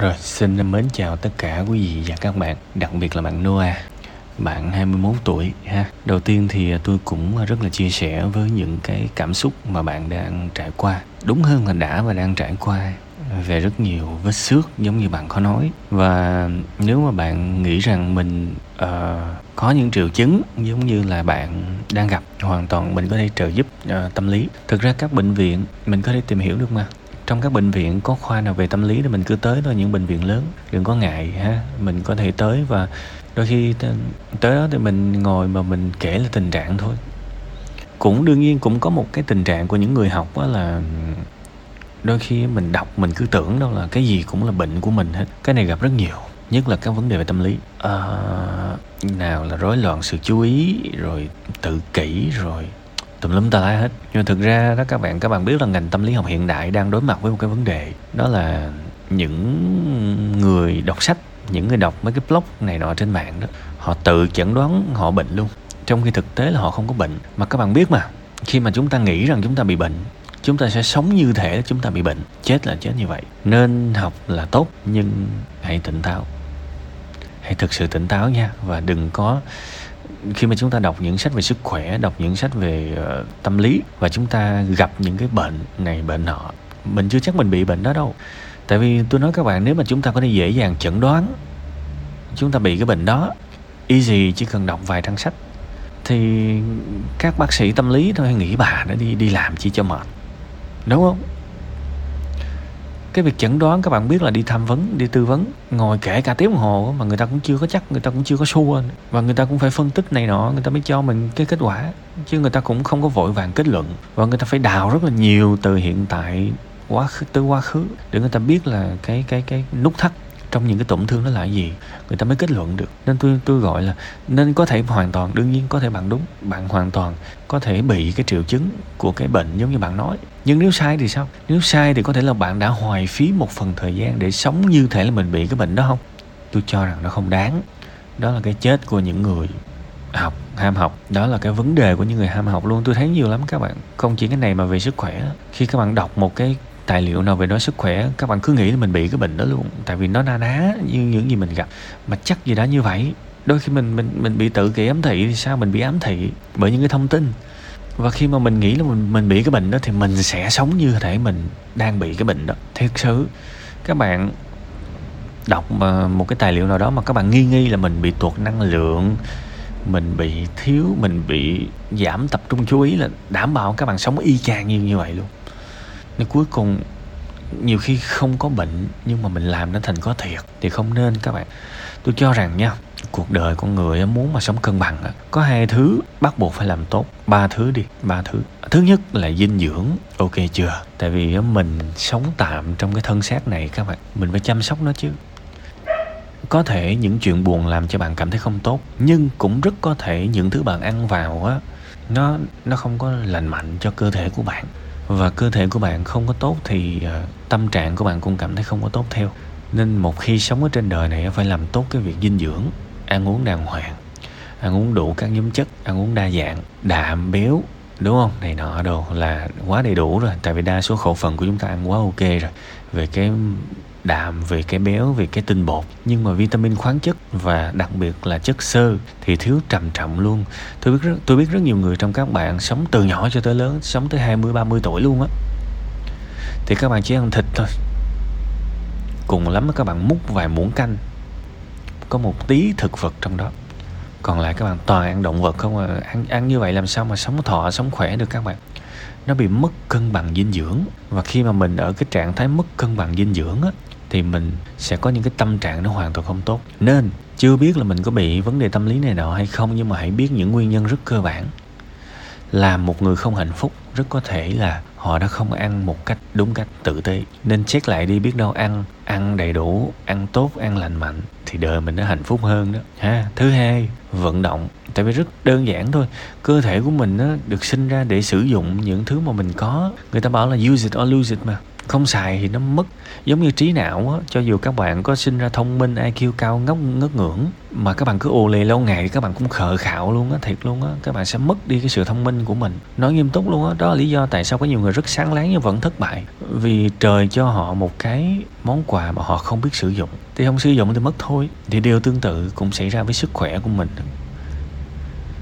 Rồi, xin mến chào tất cả quý vị và các bạn, đặc biệt là bạn Noah bạn 21 tuổi ha. Đầu tiên thì tôi cũng rất là chia sẻ với những cái cảm xúc mà bạn đang trải qua. Đúng hơn là đã và đang trải qua về rất nhiều vết xước giống như bạn có nói và nếu mà bạn nghĩ rằng mình uh, có những triệu chứng giống như là bạn đang gặp hoàn toàn mình có thể trợ giúp uh, tâm lý thực ra các bệnh viện mình có thể tìm hiểu được mà trong các bệnh viện có khoa nào về tâm lý thì mình cứ tới thôi những bệnh viện lớn đừng có ngại ha. Mình có thể tới và đôi khi tới đó thì mình ngồi mà mình kể là tình trạng thôi. Cũng đương nhiên cũng có một cái tình trạng của những người học đó là đôi khi mình đọc mình cứ tưởng đâu là cái gì cũng là bệnh của mình hết. Cái này gặp rất nhiều nhất là các vấn đề về tâm lý. À, nào là rối loạn sự chú ý rồi tự kỷ rồi tùm lum tà la hết. Nhưng mà thực ra đó, các bạn các bạn biết là ngành tâm lý học hiện đại đang đối mặt với một cái vấn đề, đó là những người đọc sách, những người đọc mấy cái blog này nọ trên mạng đó, họ tự chẩn đoán họ bệnh luôn. Trong khi thực tế là họ không có bệnh. Mà các bạn biết mà, khi mà chúng ta nghĩ rằng chúng ta bị bệnh, chúng ta sẽ sống như thể chúng ta bị bệnh. Chết là chết như vậy. Nên học là tốt, nhưng hãy tỉnh táo. Hãy thực sự tỉnh táo nha, và đừng có khi mà chúng ta đọc những sách về sức khỏe đọc những sách về uh, tâm lý và chúng ta gặp những cái bệnh này bệnh nọ mình chưa chắc mình bị bệnh đó đâu. Tại vì tôi nói các bạn nếu mà chúng ta có thể dễ dàng chẩn đoán chúng ta bị cái bệnh đó easy chỉ cần đọc vài trang sách thì các bác sĩ tâm lý thôi nghĩ bà nó đi đi làm chi cho mệt. Đúng không? Cái việc chẩn đoán, các bạn biết là đi tham vấn, đi tư vấn, ngồi kể cả tiếng đồng hồ mà người ta cũng chưa có chắc, người ta cũng chưa có sure và người ta cũng phải phân tích này nọ, người ta mới cho mình cái kết quả. Chứ người ta cũng không có vội vàng kết luận. Và người ta phải đào rất là nhiều từ hiện tại quá khứ, tới quá khứ, để người ta biết là cái cái cái nút thắt trong những cái tổn thương đó là gì? Người ta mới kết luận được. Nên tôi tôi gọi là, nên có thể hoàn toàn, đương nhiên có thể bạn đúng, bạn hoàn toàn có thể bị cái triệu chứng của cái bệnh giống như bạn nói. Nhưng nếu sai thì sao? Nếu sai thì có thể là bạn đã hoài phí một phần thời gian để sống như thể là mình bị cái bệnh đó không? Tôi cho rằng nó không đáng. Đó là cái chết của những người học, ham học. Đó là cái vấn đề của những người ham học luôn. Tôi thấy nhiều lắm các bạn. Không chỉ cái này mà về sức khỏe. Khi các bạn đọc một cái tài liệu nào về nói sức khỏe, các bạn cứ nghĩ là mình bị cái bệnh đó luôn, tại vì nó na ná như những gì mình gặp. Mà chắc gì đã như vậy, đôi khi mình mình mình bị tự kỷ ám thị thì sao? Mình bị ám thị bởi những cái thông tin. Và khi mà mình nghĩ là mình mình bị cái bệnh đó thì mình sẽ sống như thể mình đang bị cái bệnh đó. Thực sự, các bạn đọc một cái tài liệu nào đó mà các bạn nghi nghi là mình bị tuột năng lượng, mình bị thiếu, mình bị giảm tập trung chú ý là đảm bảo các bạn sống y chang như như vậy luôn nên cuối cùng, nhiều khi không có bệnh, nhưng mà mình làm nó thành có thiệt thì không nên các bạn. Tôi cho rằng nha, cuộc đời con người muốn mà sống cân bằng có hai thứ bắt buộc phải làm tốt. Ba thứ đi, ba thứ. Thứ nhất là dinh dưỡng. Ok chưa? Tại vì mình sống tạm trong cái thân xác này các bạn. Mình phải chăm sóc nó chứ. Có thể những chuyện buồn làm cho bạn cảm thấy không tốt, nhưng cũng rất có thể những thứ bạn ăn vào á, nó nó không có lành mạnh cho cơ thể của bạn và cơ thể của bạn không có tốt thì ờ, tâm trạng của bạn cũng cảm thấy không có tốt theo. Nên một khi sống ở trên đời này, phải làm tốt cái việc dinh dưỡng, ăn uống đàng hoàng, ăn uống đủ các nhóm chất, ăn uống đa dạng, đạm, béo, đúng không? Này nọ đồ là quá đầy đủ rồi, tại vì đa số khẩu phần của chúng ta ăn quá ok rồi. Về cái đạm về cái béo về cái tinh bột. Nhưng mà vitamin khoáng chất và đặc biệt là chất xơ thì thiếu trầm trọng luôn. Tôi biết rất, tôi biết rất nhiều người trong các bạn sống từ nhỏ cho tới lớn sống tới 20 30 tuổi luôn á. Thì các bạn chỉ ăn thịt thôi. Cùng lắm các bạn múc vài muỗng canh. Có một tí thực vật trong đó. Còn lại các bạn toàn ăn động vật không à. Ăn ăn như vậy làm sao mà sống thọ sống khỏe được các bạn? Nó bị mất cân bằng dinh dưỡng. Và khi mà mình ở cái trạng thái mất cân bằng dinh dưỡng á thì mình sẽ có những cái tâm trạng nó hoàn toàn không tốt. Nên, chưa biết là mình có bị vấn đề tâm lý này nọ hay không, nhưng mà hãy biết những nguyên nhân rất cơ bản. Là một người không hạnh phúc, rất có thể là họ đã không ăn một cách đúng cách, tự tế nên check lại đi, biết đâu ăn ăn đầy đủ, ăn tốt, ăn lành mạnh, thì đời mình nó hạnh phúc hơn đó. Ha, thứ hai, vận động. Tại vì rất đơn giản thôi, cơ thể của mình nó được sinh ra để sử dụng những thứ mà mình có. Người ta bảo là use it or lose it mà không xài thì nó mất. Giống như trí não á, cho dù các bạn có sinh ra thông minh IQ cao ngốc, ngất ngưỡng, mà các bạn cứ ồ lề lâu ngày thì các bạn cũng khờ khạo luôn á, thiệt luôn á. Các bạn sẽ mất đi cái sự thông minh của mình. Nói nghiêm túc luôn á, đó. đó là lý do tại sao có nhiều người rất sáng láng nhưng vẫn thất bại. Vì trời cho họ một cái món quà mà họ không biết sử dụng. Thì không sử dụng thì mất thôi. Thì điều tương tự cũng xảy ra với sức khỏe của mình.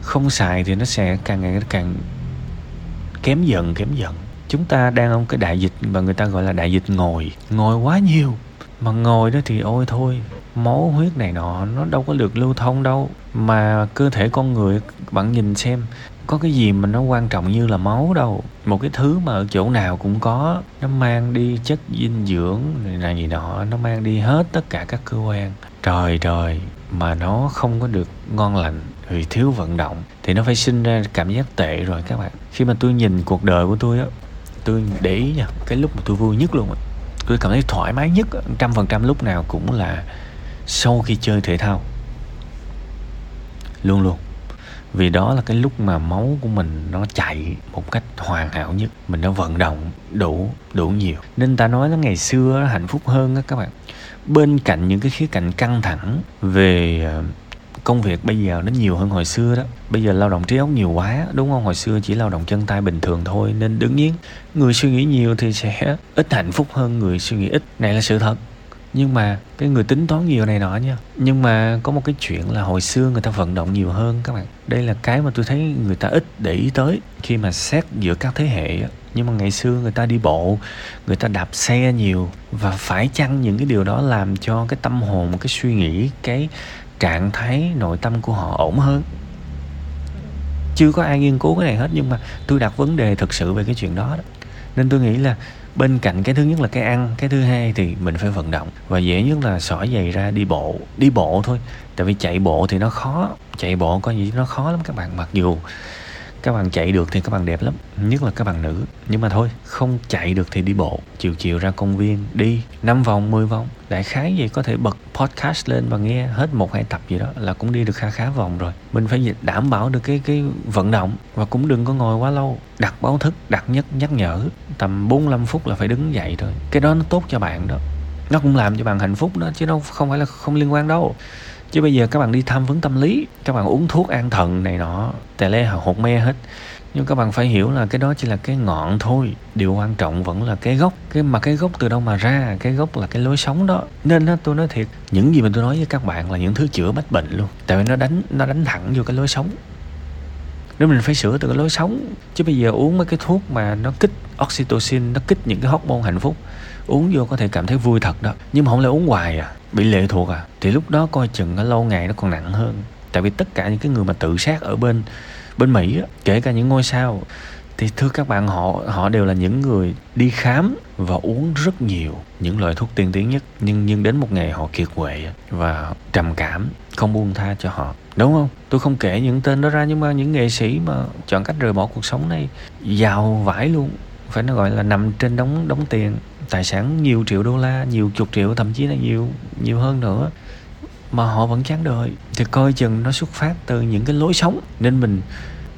Không xài thì nó sẽ càng ngày càng kém dần kém dần chúng ta đang trong cái đại dịch mà người ta gọi là đại dịch ngồi. Ngồi quá nhiều. Mà ngồi đó thì ôi thôi, máu huyết này nọ nó đâu có được lưu thông đâu. Mà cơ thể con người, bạn nhìn xem, có cái gì mà nó quan trọng như là máu đâu. Một cái thứ mà ở chỗ nào cũng có, nó mang đi chất dinh dưỡng này là gì nọ, nó mang đi hết tất cả các cơ quan. Trời trời mà nó không có được ngon lành thì thiếu vận động, thì nó phải sinh ra cảm giác tệ rồi các bạn. Khi mà tôi nhìn cuộc đời của tôi á tôi để ý nha, cái lúc mà tôi vui nhất luôn á. Tôi cảm thấy thoải mái nhất trăm phần trăm lúc nào cũng là sau khi chơi thể thao. Luôn luôn. Vì đó là cái lúc mà máu của mình nó chạy một cách hoàn hảo nhất, mình đã vận động đủ đủ nhiều. Nên ta nói là ngày xưa hạnh phúc hơn á các bạn. Bên cạnh những cái khía cạnh căng thẳng về ờ, công việc bây giờ nó nhiều hơn hồi xưa đó. Bây giờ lao động trí óc nhiều quá, đúng không? Hồi xưa chỉ lao động chân tay bình thường thôi, nên đương nhiên người suy nghĩ nhiều thì sẽ ít hạnh phúc hơn người suy nghĩ ít. Này là sự thật. Nhưng mà cái người tính toán nhiều này nọ nha. Nhưng mà có một cái chuyện là hồi xưa người ta vận động nhiều hơn các bạn. Đây là cái mà tôi thấy người ta ít để ý tới khi mà xét giữa các thế hệ nhưng mà ngày xưa người ta đi bộ, người ta đạp xe nhiều và phải chăng những cái điều đó làm cho cái tâm hồn cái suy nghĩ, cái trạng thái nội tâm của họ ổn hơn. Chưa có ai nghiên cứu cái này hết nhưng mà tôi đặt vấn đề thực sự về cái chuyện đó, đó. nên tôi nghĩ là bên cạnh cái thứ nhất là cái ăn cái thứ hai thì mình phải vận động. Và dễ nhất là xỏ giày ra đi bộ đi bộ thôi. Tại vì chạy bộ thì nó khó chạy bộ có gì nó khó lắm các bạn mặc dù các bạn chạy được thì các bạn đẹp lắm, nhất là các bạn nữ. Nhưng mà thôi, không chạy được thì đi bộ. Chiều chiều ra công viên, đi 5 vòng 10 vòng. Đại khái gì có thể bật podcast lên và nghe hết một hai tập gì đó là cũng đi được khá khá vòng rồi. Mình phải đảm bảo được cái cái vận động và cũng đừng có ngồi quá lâu. Đặt báo thức, đặt nhất nhắc nhở. Tầm 45 phút là phải đứng dậy rồi cái đó nó tốt cho bạn đó. Nó cũng làm cho bạn hạnh phúc đó, chứ đâu, không phải là không liên quan đâu chứ bây giờ các bạn đi tham vấn tâm lý, các bạn uống thuốc an thần này nọ, tè le hột me hết. Nhưng các bạn phải hiểu là cái đó chỉ là cái ngọn thôi. Điều quan trọng vẫn là cái gốc, cái mà cái gốc từ đâu mà ra, cái gốc là cái lối sống đó. Nên á, tôi nói thiệt, những gì mà tôi nói với các bạn là những thứ chữa bách bệnh luôn. Tại vì nó đánh nó đánh thẳng vô cái lối sống nếu mình phải sửa từ cái lối sống chứ bây giờ uống mấy cái thuốc mà nó kích oxytocin nó kích những cái hormone hạnh phúc uống vô có thể cảm thấy vui thật đó. Nhưng mà không lẽ uống hoài à? Bị lệ thuộc à? Thì lúc đó coi chừng nó lâu ngày nó còn nặng hơn. Tại vì tất cả những cái người mà tự sát ở bên bên mỹ á, kể cả những ngôi sao thì thưa các bạn, họ họ đều là những người đi khám và uống rất nhiều những loại thuốc tiên tiến nhất. Nhưng nhưng đến một ngày họ kiệt quệ và trầm cảm, không buông tha cho họ. Đúng không? Tôi không kể những tên đó ra, nhưng mà những nghệ sĩ mà chọn cách rời bỏ cuộc sống này, giàu vãi luôn. Phải nó gọi là nằm trên đống đống tiền, tài sản nhiều triệu đô la, nhiều chục triệu, thậm chí là nhiều nhiều hơn nữa, mà họ vẫn chán đời. Thì coi chừng nó xuất phát từ những cái lối sống. Nên mình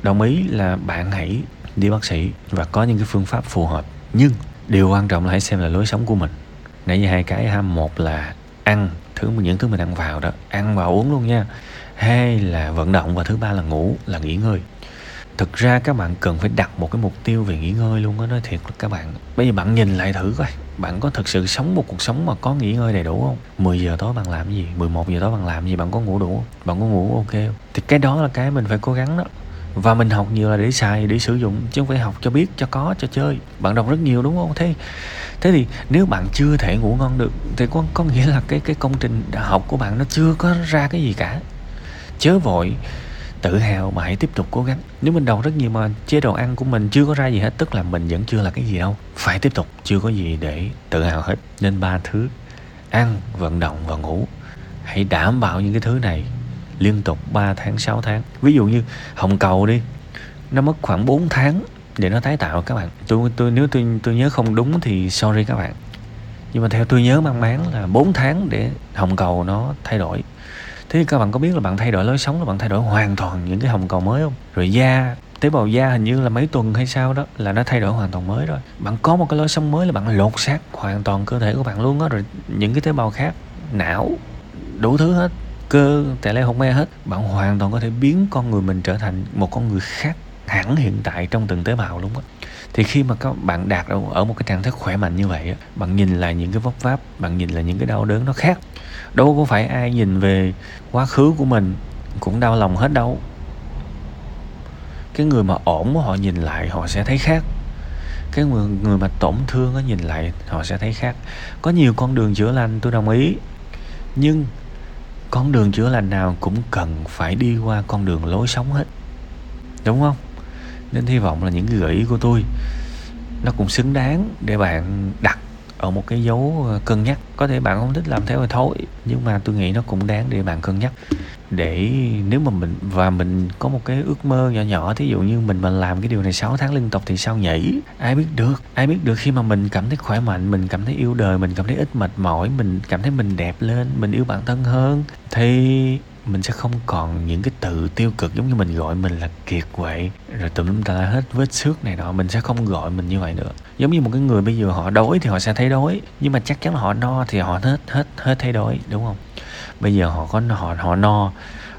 đồng ý là bạn hãy đi bác sĩ và có những cái phương pháp phù hợp. Nhưng điều quan trọng là hãy xem là lối sống của mình. Nãy giờ hai cái ha, một là ăn thứ những thứ mình ăn vào đó, ăn và uống luôn nha. Hai là vận động và thứ ba là ngủ, là nghỉ ngơi. Thực ra các bạn cần phải đặt một cái mục tiêu về nghỉ ngơi luôn á, nói thiệt là các bạn. Bây giờ bạn nhìn lại thử coi, bạn có thực sự sống một cuộc sống mà có nghỉ ngơi đầy đủ không? 10 giờ tối bạn làm gì? 11 giờ tối bạn làm gì? Bạn có ngủ đủ không? Bạn có ngủ ok không? Thì cái đó là cái mình phải cố gắng đó và mình học nhiều là để xài, để sử dụng, chứ không phải học cho biết, cho có, cho chơi. Bạn đọc rất nhiều đúng không? Thế thế thì nếu bạn chưa thể ngủ ngon được, thì có có nghĩa là cái cái công trình học của bạn nó chưa có ra cái gì cả. Chớ vội, tự hào mà hãy tiếp tục cố gắng. Nếu mình đọc rất nhiều mà chế độ ăn của mình chưa có ra gì hết, tức là mình vẫn chưa là cái gì đâu. Phải tiếp tục, chưa có gì để tự hào hết. Nên ba thứ, ăn, vận động và ngủ. Hãy đảm bảo những cái thứ này liên tục 3 tháng 6 tháng. Ví dụ như hồng cầu đi, nó mất khoảng 4 tháng để nó tái tạo các bạn. Tôi tôi, nếu tôi tôi nhớ không đúng thì sorry các bạn. Nhưng mà theo tôi nhớ mang máng là 4 tháng để hồng cầu nó thay đổi. Thế các bạn có biết là bạn thay đổi lối sống là bạn thay đổi hoàn toàn những cái hồng cầu mới không? Rồi da, tế bào da hình như là mấy tuần hay sao đó là nó thay đổi hoàn toàn mới rồi. Bạn có một cái lối sống mới là bạn lột xác hoàn toàn cơ thể của bạn luôn á, rồi những cái tế bào khác, não, đủ thứ hết cơ tệ lẽ không me hết. Bạn hoàn toàn có thể biến con người mình trở thành một con người khác hẳn hiện tại trong từng tế bào luôn á. Thì khi mà các bạn đạt ở, ở một cái trạng thái khỏe mạnh như vậy bạn nhìn lại những cái vấp váp bạn nhìn lại những cái đau đớn nó khác. Đâu có phải ai nhìn về quá khứ của mình cũng đau lòng hết đâu. Cái người mà ổn họ nhìn lại họ sẽ thấy khác. Cái người, người mà tổn thương á nhìn lại họ sẽ thấy khác. Có nhiều con đường chữa lành tôi đồng ý. Nhưng con đường chữa lành nào cũng cần phải đi qua con đường lối sống hết. Đúng không? Nên hy vọng là những gợi ý của tôi, nó cũng xứng đáng để bạn đặt ở một cái dấu ờ, cân nhắc. Có thể bạn không thích làm theo thì thôi, nhưng mà tôi nghĩ nó cũng đáng để bạn cân nhắc để nếu mà mình, và mình có một cái ước mơ nhỏ nhỏ, thí dụ như mình mà làm cái điều này 6 tháng liên tục thì sao nhỉ? Ai biết được, ai biết được khi mà mình cảm thấy khỏe mạnh, mình cảm thấy yêu đời, mình cảm thấy ít mệt mỏi, mình cảm thấy mình đẹp lên, mình yêu bản thân hơn, thì mình sẽ không còn những cái từ tiêu cực giống như mình gọi mình là kiệt quệ. Rồi tùm lum ta hết vết xước này nọ, mình sẽ không gọi mình như vậy nữa. Giống như một cái người bây giờ họ đói thì họ sẽ thấy đói, nhưng mà chắc chắn là họ no thì họ hết hết hết thấy đói, đúng không? Bây giờ họ có, họ họ no,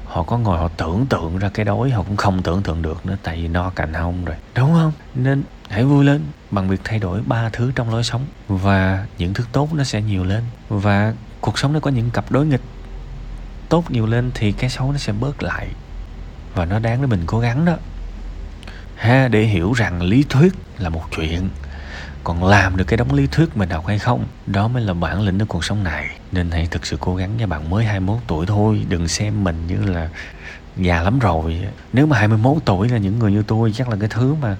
họ có ngồi, họ tưởng tượng ra cái đói họ cũng không tưởng tượng được nữa, tại vì no cành hông rồi. Đúng không? Nên hãy vui lên bằng việc thay đổi ba thứ trong lối sống và những thứ tốt nó sẽ nhiều lên và cuộc sống nó có những cặp đối nghịch tốt nhiều lên thì cái xấu nó sẽ bớt lại và nó đáng để mình cố gắng đó. Ha, để hiểu rằng lý thuyết là một chuyện còn làm được cái đống lý thuyết mình học hay không đó mới là bản lĩnh của cuộc sống này. Nên hãy thực sự cố gắng nha bạn mới 21 tuổi thôi đừng xem mình như là già lắm rồi. Nếu mà 21 tuổi là những người như tôi chắc là cái thứ mà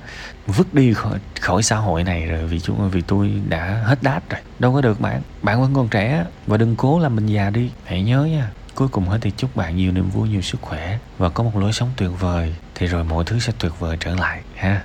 vứt đi khỏi, khỏi xã hội này rồi vì chúng vì tôi đã hết đát rồi. Đâu có được bạn bạn vẫn còn trẻ và đừng cố làm mình già đi. Hãy nhớ nha cuối cùng hết thì chúc bạn nhiều niềm vui nhiều sức khỏe và có một lối sống tuyệt vời. Thì rồi mọi thứ sẽ tuyệt vời trở lại ha?